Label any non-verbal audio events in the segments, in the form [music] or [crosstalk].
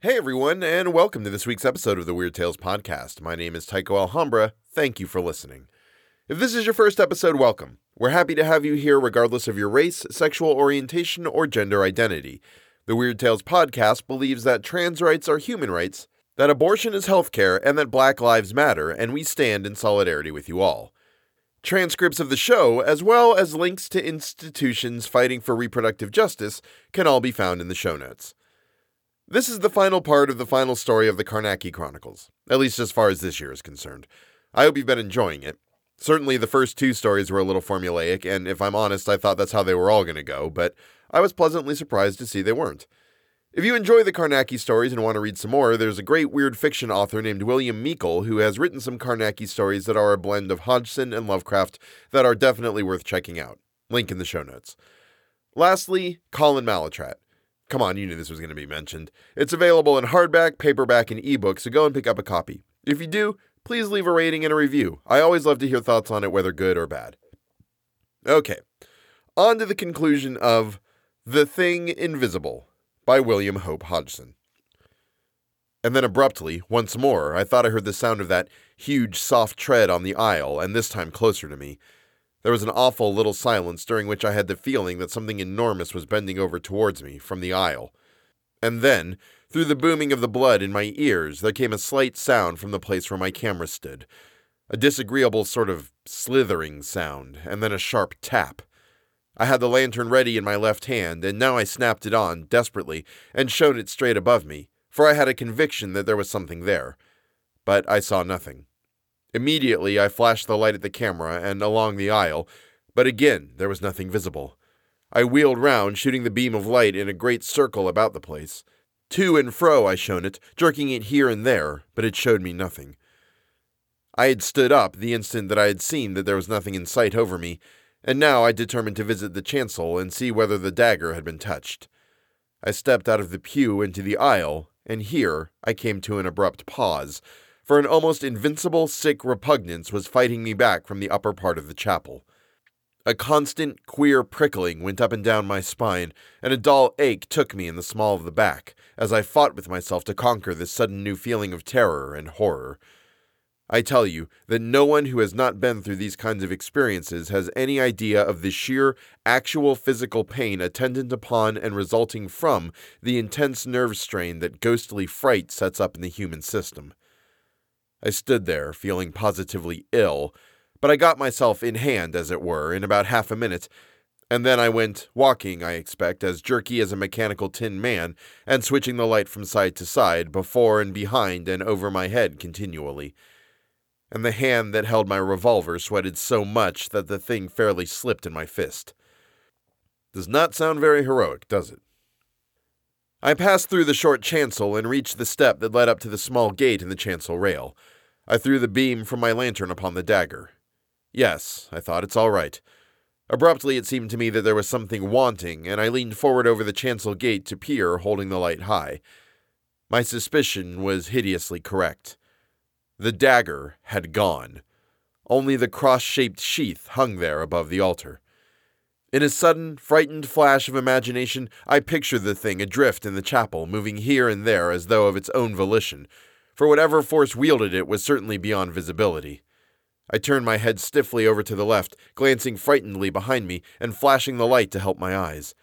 Hey everyone, and welcome to this week's episode of the Weird Tales Podcast. My name is Tycho Alhambra. Thank you for listening. If this is your first episode, welcome. We're happy to have you here regardless of your race, sexual orientation, or gender identity. The Weird Tales Podcast believes that trans rights are human rights, that abortion is healthcare, and that Black Lives Matter, and we stand in solidarity with you all. Transcripts of the show, as well as links to institutions fighting for reproductive justice, can all be found in the show notes. This is the final part of the final story of the Carnacki Chronicles, at least as far as this year is concerned. I hope you've been enjoying it. Certainly, the first two stories were a little formulaic, and if I'm honest, I thought that's how they were all going to go, but I was pleasantly surprised to see they weren't. If you enjoy the Carnacki stories and want to read some more, there's a great weird fiction author named William Meikle who has written some Carnacki stories that are a blend of Hodgson and Lovecraft that are definitely worth checking out. Link in the show notes. Lastly, Colin Malatrat. Come on, you knew this was going to be mentioned. It's available in hardback, paperback, and ebook, so go and pick up a copy. If you do, please leave a rating and a review. I always love to hear thoughts on it, whether good or bad. Okay, on to the conclusion of The Thing Invisible by William Hope Hodgson. And then abruptly, once more, I thought I heard the sound of that huge, soft tread on the aisle, and this time closer to me. There was an awful little silence during which I had the feeling that something enormous was bending over towards me from the aisle. And then, through the booming of the blood in my ears, there came a slight sound from the place where my camera stood. A disagreeable sort of slithering sound, and then a sharp tap. I had the lantern ready in my left hand, and now I snapped it on, desperately, and showed it straight above me, for I had a conviction that there was something there. But I saw nothing. Immediately, I flashed the light at the camera and along the aisle, but again there was nothing visible. I wheeled round, shooting the beam of light in a great circle about the place. To and fro I shone it, jerking it here and there, but it showed me nothing. I had stood up the instant that I had seen that there was nothing in sight over me, and now I determined to visit the chancel and see whether the dagger had been touched. I stepped out of the pew into the aisle, and here I came to an abrupt pause for an almost invincible sick repugnance was fighting me back from the upper part of the chapel. A constant, queer prickling went up and down my spine, and a dull ache took me in the small of the back, as I fought with myself to conquer this sudden new feeling of terror and horror. I tell you that no one who has not been through these kinds of experiences has any idea of the sheer, actual physical pain attendant upon and resulting from the intense nerve strain that ghostly fright sets up in the human system. I stood there, feeling positively ill, but I got myself in hand, as it were, in about half a minute, and then I went walking, I expect, as jerky as a mechanical tin man, and switching the light from side to side, before and behind and over my head continually. And the hand that held my revolver sweated so much that the thing fairly slipped in my fist. Does not sound very heroic, does it? I passed through the short chancel and reached the step that led up to the small gate in the chancel rail. I threw the beam from my lantern upon the dagger. Yes, I thought, it's all right. Abruptly, it seemed to me that there was something wanting, and I leaned forward over the chancel gate to peer, holding the light high. My suspicion was hideously correct. The dagger had gone. Only the cross shaped sheath hung there above the altar. In a sudden, frightened flash of imagination, I pictured the thing adrift in the chapel, moving here and there as though of its own volition, for whatever force wielded it was certainly beyond visibility. I turned my head stiffly over to the left, glancing frightenedly behind me and flashing the light to help my eyes.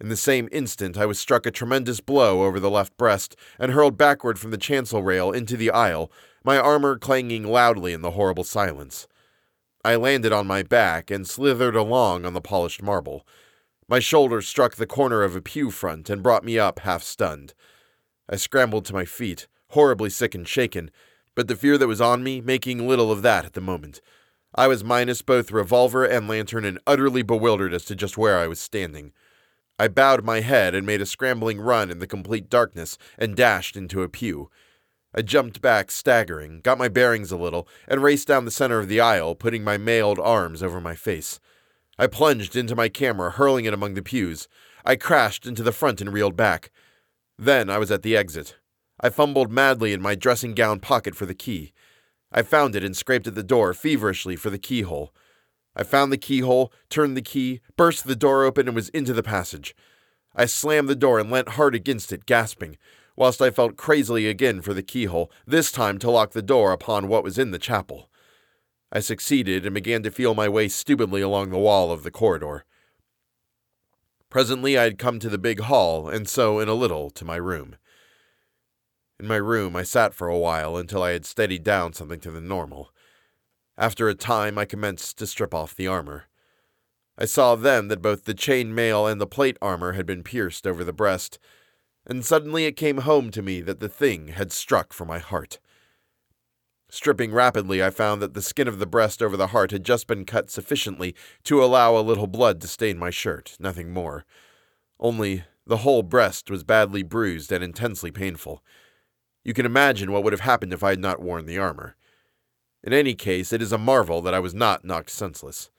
In the same instant, I was struck a tremendous blow over the left breast and hurled backward from the chancel rail into the aisle, my armor clanging loudly in the horrible silence. I landed on my back and slithered along on the polished marble. My shoulder struck the corner of a pew front and brought me up half stunned. I scrambled to my feet, horribly sick and shaken, but the fear that was on me making little of that at the moment. I was minus both revolver and lantern and utterly bewildered as to just where I was standing. I bowed my head and made a scrambling run in the complete darkness and dashed into a pew. I jumped back, staggering, got my bearings a little, and raced down the center of the aisle, putting my mailed arms over my face. I plunged into my camera, hurling it among the pews. I crashed into the front and reeled back. Then I was at the exit. I fumbled madly in my dressing gown pocket for the key. I found it and scraped at the door feverishly for the keyhole. I found the keyhole, turned the key, burst the door open, and was into the passage. I slammed the door and leant hard against it, gasping. Whilst I felt crazily again for the keyhole, this time to lock the door upon what was in the chapel. I succeeded and began to feel my way stupidly along the wall of the corridor. Presently I had come to the big hall, and so, in a little, to my room. In my room, I sat for a while until I had steadied down something to the normal. After a time, I commenced to strip off the armor. I saw then that both the chain mail and the plate armor had been pierced over the breast, and suddenly it came home to me that the thing had struck for my heart. Stripping rapidly, I found that the skin of the breast over the heart had just been cut sufficiently to allow a little blood to stain my shirt, nothing more. Only the whole breast was badly bruised and intensely painful. You can imagine what would have happened if I had not worn the armor. In any case, it is a marvel that I was not knocked senseless.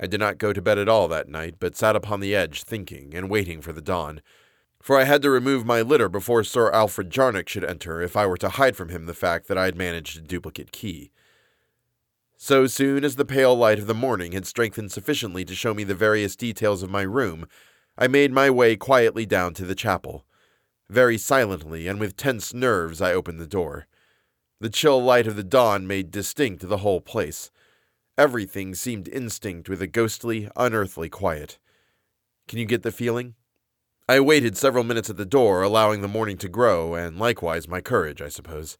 I did not go to bed at all that night, but sat upon the edge thinking and waiting for the dawn for I had to remove my litter before Sir Alfred Jarnock should enter if I were to hide from him the fact that I had managed a duplicate key. So soon as the pale light of the morning had strengthened sufficiently to show me the various details of my room, I made my way quietly down to the chapel. Very silently and with tense nerves, I opened the door. The chill light of the dawn made distinct the whole place. Everything seemed instinct with a ghostly, unearthly quiet. Can you get the feeling? I waited several minutes at the door, allowing the morning to grow, and likewise my courage, I suppose.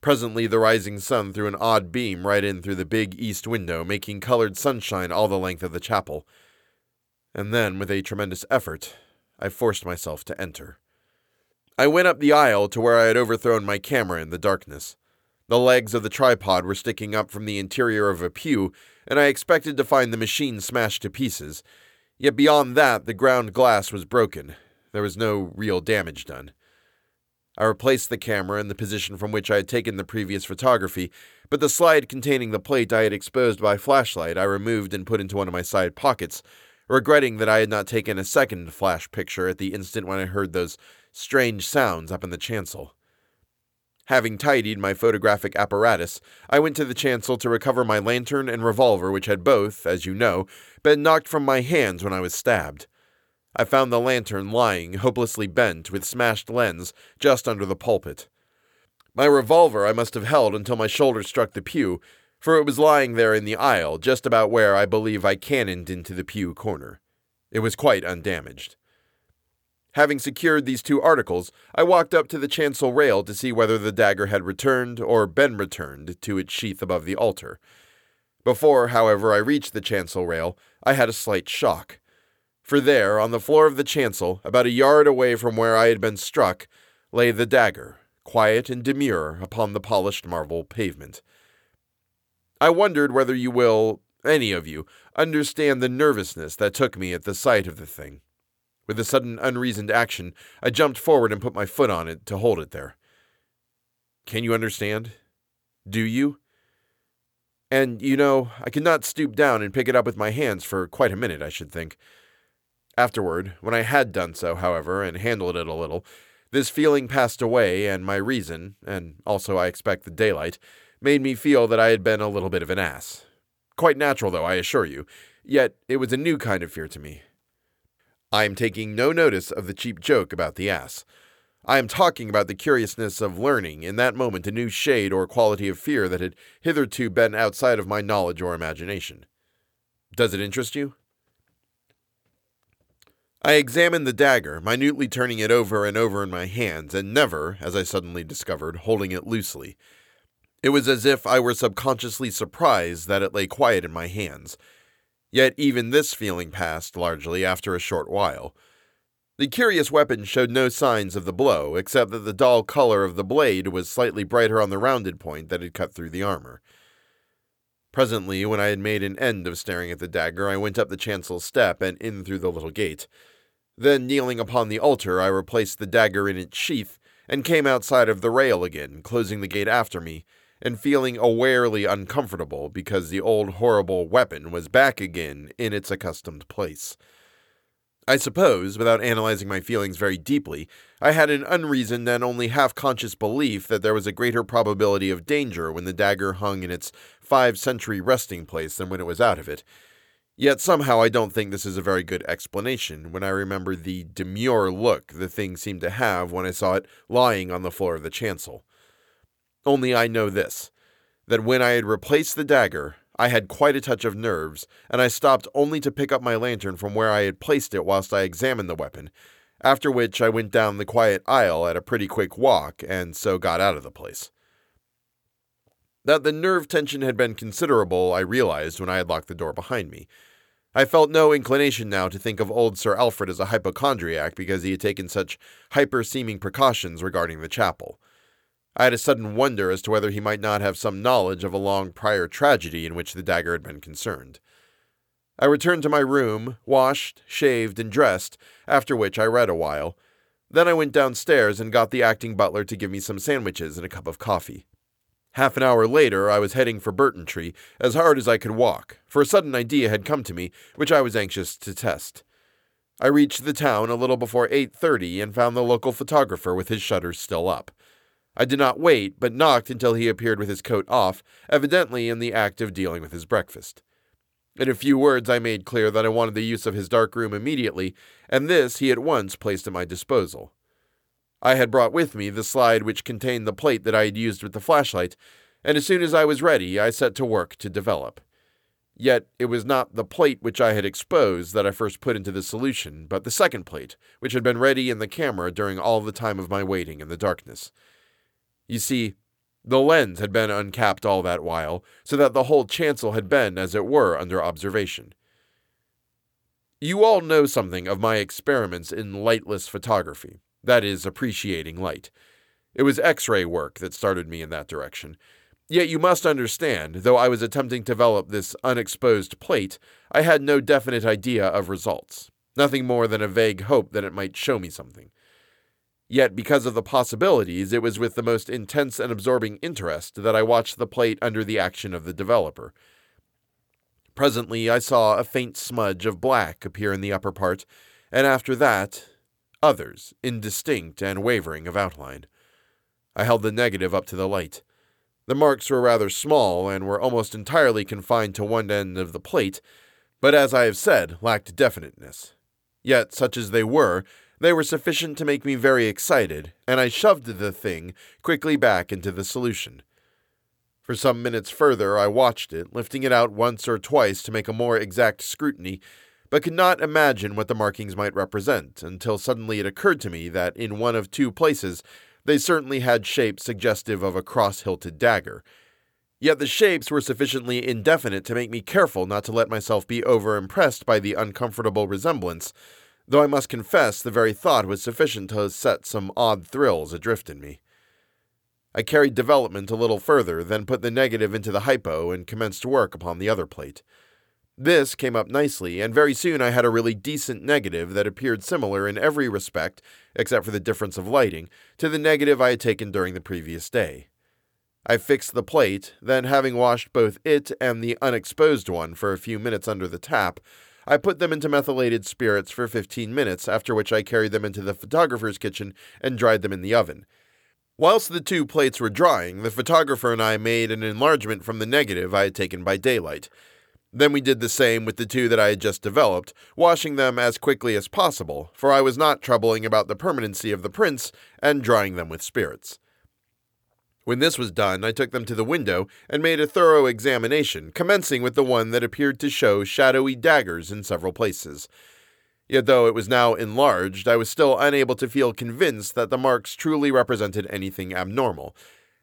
Presently, the rising sun threw an odd beam right in through the big east window, making colored sunshine all the length of the chapel. And then, with a tremendous effort, I forced myself to enter. I went up the aisle to where I had overthrown my camera in the darkness. The legs of the tripod were sticking up from the interior of a pew, and I expected to find the machine smashed to pieces Yet beyond that, the ground glass was broken. There was no real damage done. I replaced the camera in the position from which I had taken the previous photography, but the slide containing the plate I had exposed by flashlight I removed and put into one of my side pockets, regretting that I had not taken a second flash picture at the instant when I heard those strange sounds up in the chancel. Having tidied my photographic apparatus, I went to the chancel to recover my lantern and revolver, which had both, as you know, been knocked from my hands when I was stabbed. I found the lantern lying, hopelessly bent, with smashed lens, just under the pulpit. My revolver I must have held until my shoulder struck the pew, for it was lying there in the aisle, just about where I believe I cannoned into the pew corner. It was quite undamaged. Having secured these two articles, I walked up to the chancel rail to see whether the dagger had returned or been returned to its sheath above the altar. Before, however, I reached the chancel rail, I had a slight shock. For there, on the floor of the chancel, about a yard away from where I had been struck, lay the dagger, quiet and demure upon the polished marble pavement. I wondered whether you will, any of you, understand the nervousness that took me at the sight of the thing. With a sudden unreasoned action, I jumped forward and put my foot on it to hold it there. Can you understand? Do you? And, you know, I could not stoop down and pick it up with my hands for quite a minute, I should think. Afterward, when I had done so, however, and handled it a little, this feeling passed away, and my reason, and also I expect the daylight, made me feel that I had been a little bit of an ass. Quite natural, though, I assure you, yet it was a new kind of fear to me. I am taking no notice of the cheap joke about the ass. I am talking about the curiousness of learning in that moment a new shade or quality of fear that had hitherto been outside of my knowledge or imagination. Does it interest you? I examined the dagger, minutely turning it over and over in my hands, and never, as I suddenly discovered, holding it loosely. It was as if I were subconsciously surprised that it lay quiet in my hands Yet even this feeling passed largely after a short while. The curious weapon showed no signs of the blow, except that the dull color of the blade was slightly brighter on the rounded point that had cut through the armor. Presently, when I had made an end of staring at the dagger, I went up the chancel step and in through the little gate. Then, kneeling upon the altar, I replaced the dagger in its sheath and came outside of the rail again, closing the gate after me, and feeling awarely uncomfortable because the old horrible weapon was back again in its accustomed place. I suppose, without analyzing my feelings very deeply, I had an unreasoned and only half conscious belief that there was a greater probability of danger when the dagger hung in its five century resting place than when it was out of it. Yet somehow I don't think this is a very good explanation when I remember the demure look the thing seemed to have when I saw it lying on the floor of the chancel. Only I know this that when I had replaced the dagger, I had quite a touch of nerves, and I stopped only to pick up my lantern from where I had placed it whilst I examined the weapon, after which I went down the quiet aisle at a pretty quick walk and so got out of the place. That the nerve tension had been considerable, I realized when I had locked the door behind me. I felt no inclination now to think of old Sir Alfred as a hypochondriac because he had taken such hyper seeming precautions regarding the chapel. I had a sudden wonder as to whether he might not have some knowledge of a long prior tragedy in which the dagger had been concerned. I returned to my room, washed, shaved, and dressed, after which I read a while. Then I went downstairs and got the acting butler to give me some sandwiches and a cup of coffee. Half an hour later, I was heading for Burtontree, as hard as I could walk, for a sudden idea had come to me, which I was anxious to test. I reached the town a little before 8:30 and found the local photographer with his shutters still up. I did not wait, but knocked until he appeared with his coat off, evidently in the act of dealing with his breakfast. In a few words, I made clear that I wanted the use of his dark room immediately, and this he at once placed at my disposal. I had brought with me the slide which contained the plate that I had used with the flashlight, and as soon as I was ready, I set to work to develop. Yet it was not the plate which I had exposed that I first put into the solution, but the second plate, which had been ready in the camera during all the time of my waiting in the darkness. You see, the lens had been uncapped all that while, so that the whole chancel had been, as it were, under observation. You all know something of my experiments in lightless photography, that is, appreciating light. It was X ray work that started me in that direction. Yet you must understand, though I was attempting to develop this unexposed plate, I had no definite idea of results, nothing more than a vague hope that it might show me something. Yet, because of the possibilities, it was with the most intense and absorbing interest that I watched the plate under the action of the developer. Presently, I saw a faint smudge of black appear in the upper part, and after that, others, indistinct and wavering of outline. I held the negative up to the light. The marks were rather small and were almost entirely confined to one end of the plate, but as I have said, lacked definiteness. Yet, such as they were, they were sufficient to make me very excited, and I shoved the thing quickly back into the solution. For some minutes further, I watched it, lifting it out once or twice to make a more exact scrutiny, but could not imagine what the markings might represent until suddenly it occurred to me that in one of two places they certainly had shapes suggestive of a cross hilted dagger. Yet the shapes were sufficiently indefinite to make me careful not to let myself be over impressed by the uncomfortable resemblance though I must confess the very thought was sufficient to set some odd thrills adrift in me. I carried development a little further, then put the negative into the hypo and commenced work upon the other plate. This came up nicely, and very soon I had a really decent negative that appeared similar in every respect, except for the difference of lighting, to the negative I had taken during the previous day. I fixed the plate, then, having washed both it and the unexposed one for a few minutes under the tap, I put them into methylated spirits for 15 minutes, after which I carried them into the photographer's kitchen and dried them in the oven. Whilst the two plates were drying, the photographer and I made an enlargement from the negative I had taken by daylight. Then we did the same with the two that I had just developed, washing them as quickly as possible, for I was not troubling about the permanency of the prints, and drying them with spirits. When this was done, I took them to the window and made a thorough examination, commencing with the one that appeared to show shadowy daggers in several places. Yet though it was now enlarged, I was still unable to feel convinced that the marks truly represented anything abnormal,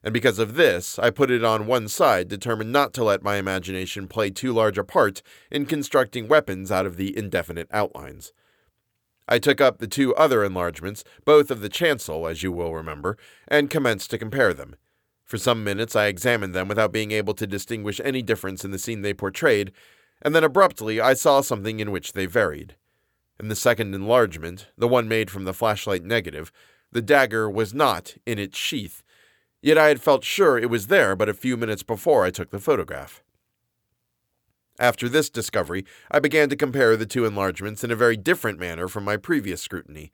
and because of this, I put it on one side, determined not to let my imagination play too large a part in constructing weapons out of the indefinite outlines. I took up the two other enlargements, both of the chancel, as you will remember, and commenced to compare them. For some minutes I examined them without being able to distinguish any difference in the scene they portrayed, and then abruptly I saw something in which they varied. In the second enlargement, the one made from the flashlight negative, the dagger was not in its sheath, yet I had felt sure it was there but a few minutes before I took the photograph. After this discovery, I began to compare the two enlargements in a very different manner from my previous scrutiny.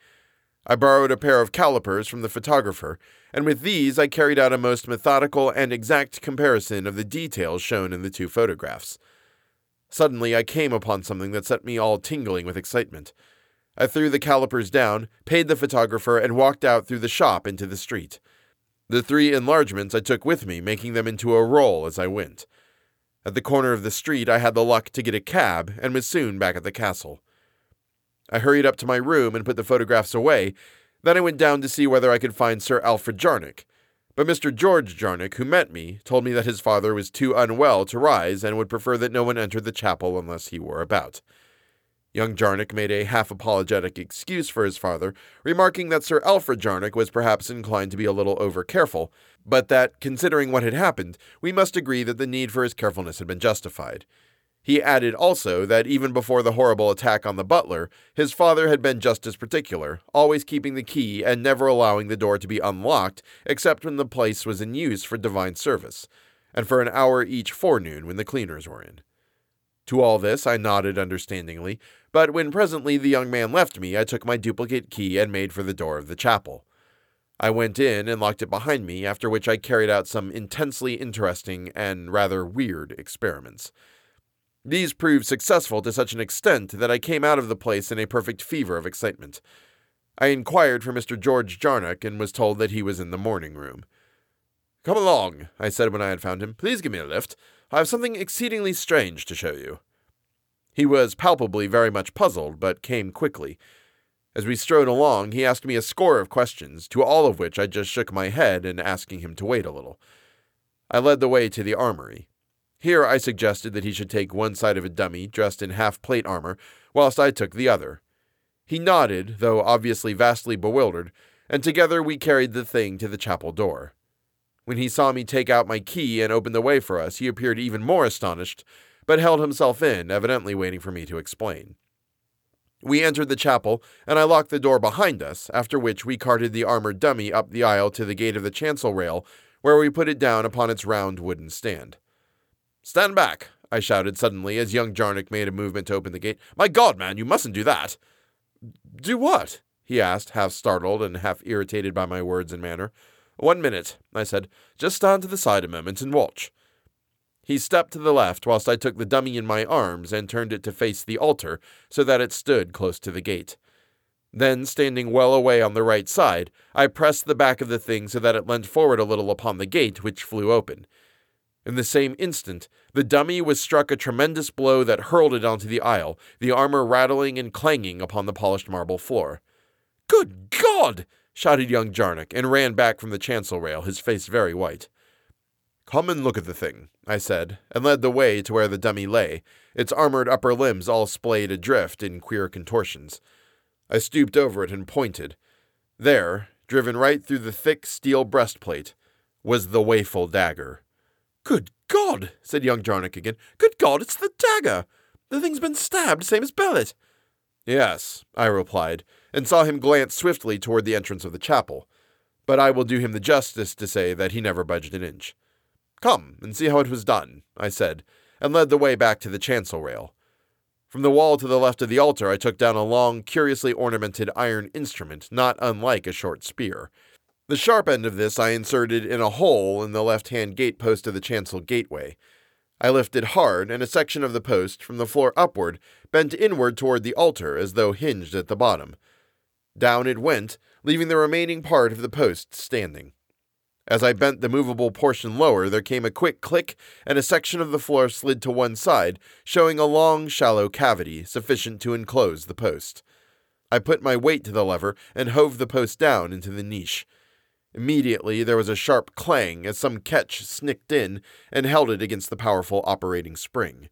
I borrowed a pair of calipers from the photographer, and with these I carried out a most methodical and exact comparison of the details shown in the two photographs. Suddenly, I came upon something that set me all tingling with excitement. I threw the calipers down, paid the photographer, and walked out through the shop into the street. The three enlargements I took with me, making them into a roll as I went. At the corner of the street, I had the luck to get a cab and was soon back at the castle. I hurried up to my room and put the photographs away. Then I went down to see whether I could find Sir Alfred Jarnock. But Mr. George Jarnock, who met me, told me that his father was too unwell to rise and would prefer that no one entered the chapel unless he were about. Young Jarnock made a half apologetic excuse for his father, remarking that Sir Alfred Jarnock was perhaps inclined to be a little over careful, but that, considering what had happened, we must agree that the need for his carefulness had been justified. He added also that even before the horrible attack on the butler, his father had been just as particular, always keeping the key and never allowing the door to be unlocked except when the place was in use for divine service, and for an hour each forenoon when the cleaners were in. To all this I nodded understandingly, but when presently the young man left me, I took my duplicate key and made for the door of the chapel. I went in and locked it behind me, after which I carried out some intensely interesting and rather weird experiments. These proved successful to such an extent that I came out of the place in a perfect fever of excitement. I inquired for Mr. George Jarnock and was told that he was in the morning room. Come along, I said when I had found him. Please give me a lift. I have something exceedingly strange to show you. He was palpably very much puzzled, but came quickly. As we strode along, he asked me a score of questions, to all of which I just shook my head in asking him to wait a little. I led the way to the armory. Here I suggested that he should take one side of a dummy dressed in half plate armor, whilst I took the other. He nodded, though obviously vastly bewildered, and together we carried the thing to the chapel door. When he saw me take out my key and open the way for us, he appeared even more astonished, but held himself in, evidently waiting for me to explain. We entered the chapel, and I locked the door behind us, after which we carted the armored dummy up the aisle to the gate of the chancel rail, where we put it down upon its round wooden stand. Stand back, I shouted suddenly as young Jarnock made a movement to open the gate. My God, man, you mustn't do that. Do what? he asked, half startled and half irritated by my words and manner. One minute, I said. Just stand to the side a moment and watch. He stepped to the left whilst I took the dummy in my arms and turned it to face the altar so that it stood close to the gate. Then, standing well away on the right side, I pressed the back of the thing so that it leant forward a little upon the gate, which flew open. In the same instant, the dummy was struck a tremendous blow that hurled it onto the aisle, the armor rattling and clanging upon the polished marble floor. Good God! shouted young Jarnock, and ran back from the chancel rail, his face very white. Come and look at the thing, I said, and led the way to where the dummy lay, its armored upper limbs all splayed adrift in queer contortions. I stooped over it and pointed. There, driven right through the thick steel breastplate, was the waeful dagger. Good God, said young Jarnock again. Good God, it's the dagger! The thing's been stabbed, same as Bellet. Yes, I replied, and saw him glance swiftly toward the entrance of the chapel. But I will do him the justice to say that he never budged an inch. Come and see how it was done, I said, and led the way back to the chancel rail. From the wall to the left of the altar, I took down a long, curiously ornamented iron instrument, not unlike a short spear. The sharp end of this I inserted in a hole in the left hand gate post of the chancel gateway. I lifted hard, and a section of the post, from the floor upward, bent inward toward the altar as though hinged at the bottom. Down it went, leaving the remaining part of the post standing. As I bent the movable portion lower, there came a quick click, and a section of the floor slid to one side, showing a long, shallow cavity sufficient to enclose the post. I put my weight to the lever and hove the post down into the niche. Immediately there was a sharp clang as some catch snicked in and held it against the powerful operating spring.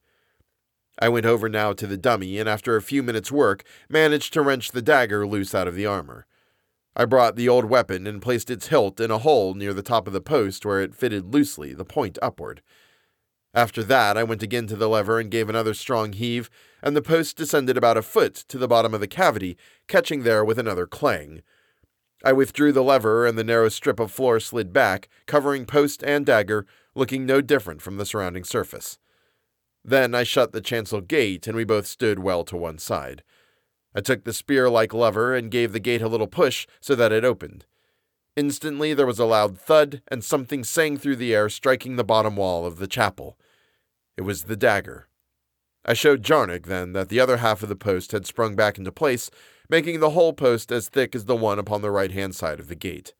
I went over now to the dummy and after a few minutes' work managed to wrench the dagger loose out of the armor. I brought the old weapon and placed its hilt in a hole near the top of the post where it fitted loosely, the point upward. After that, I went again to the lever and gave another strong heave, and the post descended about a foot to the bottom of the cavity, catching there with another clang. I withdrew the lever, and the narrow strip of floor slid back, covering post and dagger, looking no different from the surrounding surface. Then I shut the chancel gate, and we both stood well to one side. I took the spear like lever and gave the gate a little push so that it opened. Instantly there was a loud thud, and something sang through the air, striking the bottom wall of the chapel. It was the dagger. I showed Jarnock then that the other half of the post had sprung back into place, making the whole post as thick as the one upon the right hand side of the gate.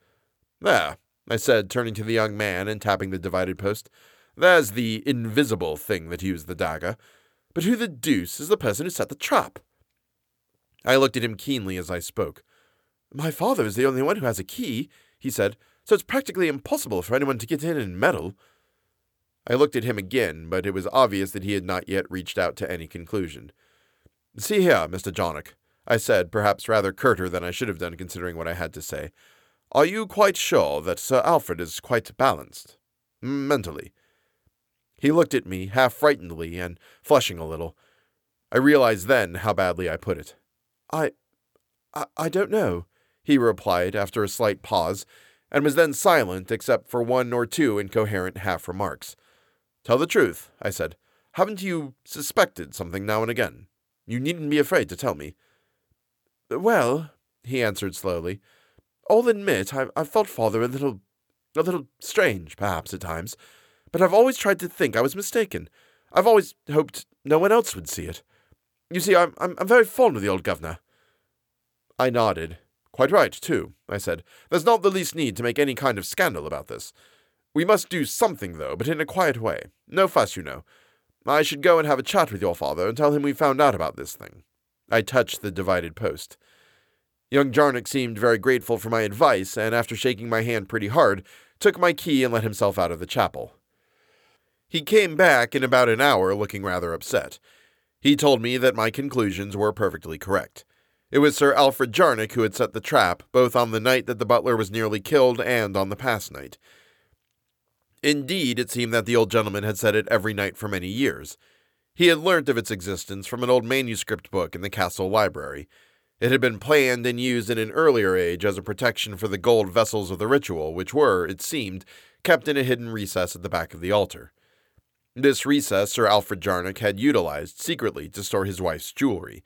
There, I said, turning to the young man and tapping the divided post. There's the invisible thing that used the dagger. But who the deuce is the person who set the trap? I looked at him keenly as I spoke. My father is the only one who has a key, he said, so it's practically impossible for anyone to get in and meddle. I looked at him again, but it was obvious that he had not yet reached out to any conclusion. See here, Mr. Jarnock, I said, perhaps rather curter than I should have done considering what I had to say. Are you quite sure that Sir Alfred is quite balanced? Mentally. He looked at me, half frightenedly and flushing a little. I realized then how badly I put it. I. I, I don't know, he replied after a slight pause, and was then silent except for one or two incoherent half remarks. Tell the truth, I said. Haven't you suspected something now and again? You needn't be afraid to tell me. Well, he answered slowly, I'll admit I've, I've thought father a little. a little strange, perhaps, at times, but I've always tried to think I was mistaken. I've always hoped no one else would see it. You see, I'm, I'm, I'm very fond of the old governor. I nodded. Quite right, too, I said. There's not the least need to make any kind of scandal about this. We must do something, though, but in a quiet way. No fuss, you know. I should go and have a chat with your father and tell him we found out about this thing. I touched the divided post. Young Jarnock seemed very grateful for my advice, and after shaking my hand pretty hard, took my key and let himself out of the chapel. He came back in about an hour looking rather upset. He told me that my conclusions were perfectly correct. It was Sir Alfred Jarnock who had set the trap, both on the night that the butler was nearly killed and on the past night. Indeed, it seemed that the old gentleman had said it every night for many years. He had learnt of its existence from an old manuscript book in the castle library. It had been planned and used in an earlier age as a protection for the gold vessels of the ritual, which were, it seemed, kept in a hidden recess at the back of the altar. This recess Sir Alfred Jarnock had utilized secretly to store his wife's jewelry.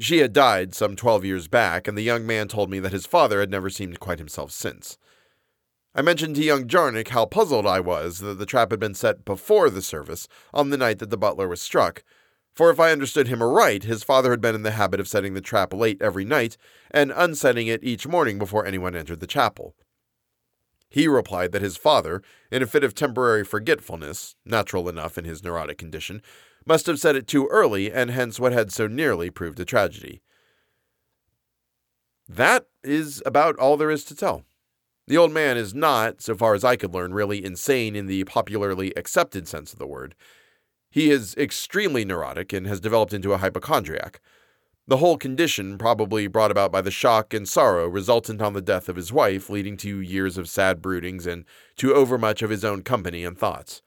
She had died some twelve years back, and the young man told me that his father had never seemed quite himself since. I mentioned to young Jarnock how puzzled I was that the trap had been set before the service, on the night that the butler was struck, for if I understood him aright, his father had been in the habit of setting the trap late every night and unsetting it each morning before anyone entered the chapel. He replied that his father, in a fit of temporary forgetfulness, natural enough in his neurotic condition, must have set it too early, and hence what had so nearly proved a tragedy. That is about all there is to tell. The old man is not, so far as I could learn, really insane in the popularly accepted sense of the word. He is extremely neurotic and has developed into a hypochondriac. The whole condition probably brought about by the shock and sorrow resultant on the death of his wife, leading to years of sad broodings and to overmuch of his own company and thoughts.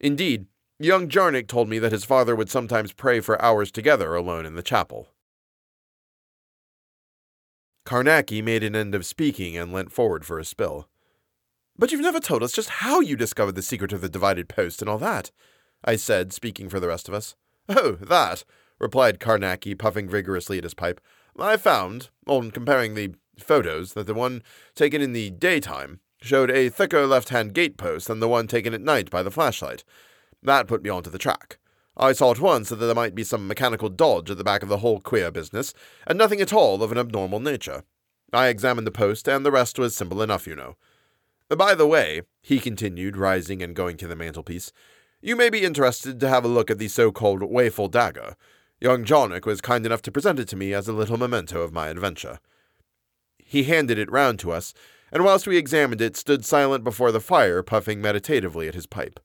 Indeed, young Jarnock told me that his father would sometimes pray for hours together alone in the chapel. Carnacki made an end of speaking and leant forward for a spill. But you've never told us just how you discovered the secret of the divided post and all that, I said, speaking for the rest of us. Oh, that, replied Carnacki, puffing vigorously at his pipe. I found, on comparing the photos, that the one taken in the daytime showed a thicker left hand gate post than the one taken at night by the flashlight. That put me onto the track. I saw at once that there might be some mechanical dodge at the back of the whole queer business, and nothing at all of an abnormal nature. I examined the post, and the rest was simple enough, you know. By the way, he continued, rising and going to the mantelpiece, you may be interested to have a look at the so called Waeful Dagger. Young Jarnock was kind enough to present it to me as a little memento of my adventure. He handed it round to us, and whilst we examined it, stood silent before the fire, puffing meditatively at his pipe.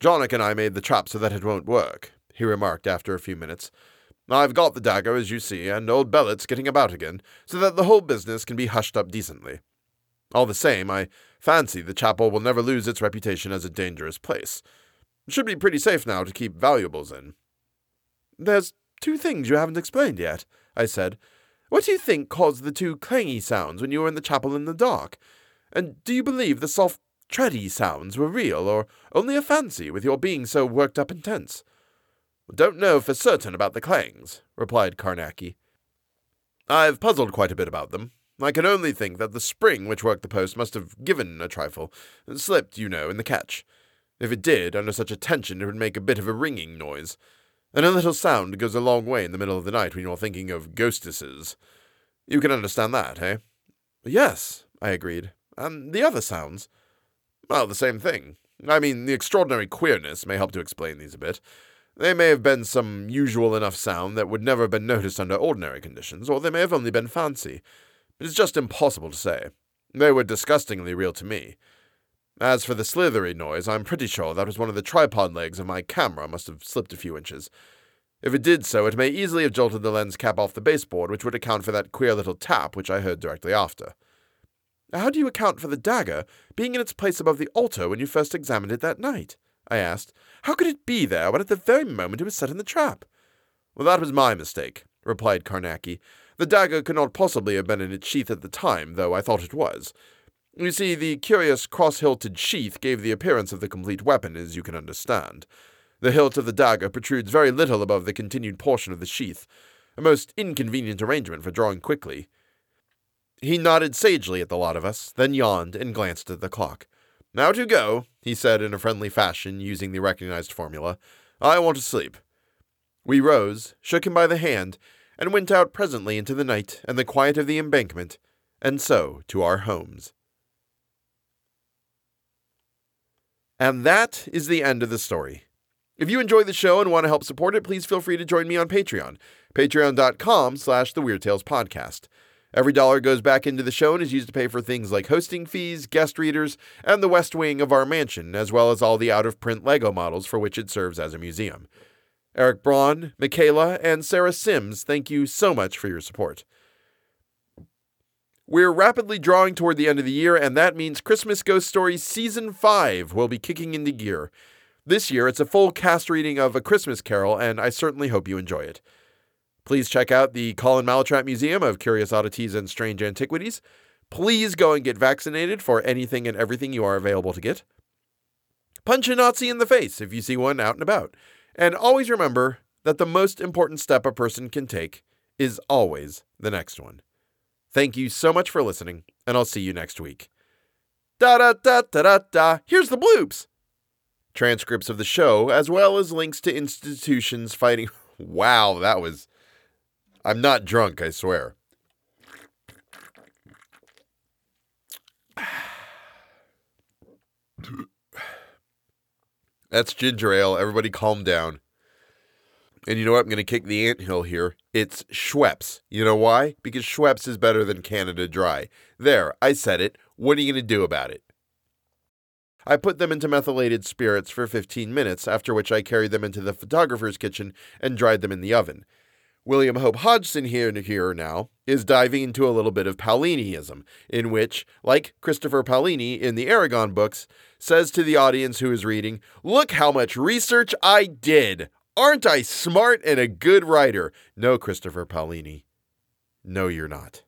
Jarnock and I made the trap so that it won't work, he remarked after a few minutes. I've got the dagger, as you see, and old Bellet's getting about again, so that the whole business can be hushed up decently. All the same, I fancy the chapel will never lose its reputation as a dangerous place. It should be pretty safe now to keep valuables in. There's two things you haven't explained yet, I said. What do you think caused the two clangy sounds when you were in the chapel in the dark? And do you believe the soft tready sounds were real, or only a fancy with your being so worked up and tense? Don't know for certain about the clangs, replied Carnacki. I've puzzled quite a bit about them. I can only think that the spring which worked the post must have given a trifle, slipped, you know, in the catch. If it did, under such a tension, it would make a bit of a ringing noise. And a little sound goes a long way in the middle of the night when you're thinking of ghostesses. You can understand that, eh? Yes, I agreed. And the other sounds? Well, the same thing. I mean, the extraordinary queerness may help to explain these a bit. They may have been some usual enough sound that would never have been noticed under ordinary conditions, or they may have only been fancy. It is just impossible to say. They were disgustingly real to me. As for the slithery noise, I'm pretty sure that was one of the tripod legs of my camera must have slipped a few inches. If it did so, it may easily have jolted the lens cap off the baseboard, which would account for that queer little tap which I heard directly after. How do you account for the dagger being in its place above the altar when you first examined it that night? I asked. How could it be there when at the very moment it was set in the trap? Well, that was my mistake, replied Carnacki. The dagger could not possibly have been in its sheath at the time, though I thought it was. You see, the curious cross hilted sheath gave the appearance of the complete weapon, as you can understand. The hilt of the dagger protrudes very little above the continued portion of the sheath, a most inconvenient arrangement for drawing quickly. He nodded sagely at the lot of us, then yawned and glanced at the clock. Now to go, he said in a friendly fashion, using the recognized formula. I want to sleep. We rose, shook him by the hand, and went out presently into the night and the quiet of the embankment, and so to our homes. And that is the end of the story. If you enjoy the show and want to help support it, please feel free to join me on Patreon, patreon.com slash the Weird Tales Podcast. Every dollar goes back into the show and is used to pay for things like hosting fees, guest readers, and the west wing of our mansion, as well as all the out-of-print LEGO models for which it serves as a museum. Eric Braun, Michaela, and Sarah Sims, thank you so much for your support. We're rapidly drawing toward the end of the year, and that means Christmas Ghost Stories Season 5 will be kicking into gear. This year, it's a full cast reading of A Christmas Carol, and I certainly hope you enjoy it. Please check out the Colin Malatrat Museum of Curious Oddities and Strange Antiquities. Please go and get vaccinated for anything and everything you are available to get. Punch a Nazi in the face if you see one out and about. And always remember that the most important step a person can take is always the next one. Thank you so much for listening, and I'll see you next week. Da da da da da da. Here's the bloops. Transcripts of the show, as well as links to institutions fighting. [laughs] Wow, that was. I'm not drunk, I swear. That's ginger ale. Everybody calm down. And you know what? I'm going to kick the ant hill here. It's Schweppes. You know why? Because Schweppes is better than Canada Dry. There, I said it. What are you going to do about it? I put them into methylated spirits for 15 minutes, after which I carried them into the photographer's kitchen and dried them in the oven. William Hope Hodgson here here now is diving into a little bit of Paoliniism, in which, like Christopher Paolini in the Eragon books, says to the audience who is reading, Look how much research I did! Aren't I smart and a good writer? No, Christopher Paolini. No, you're not.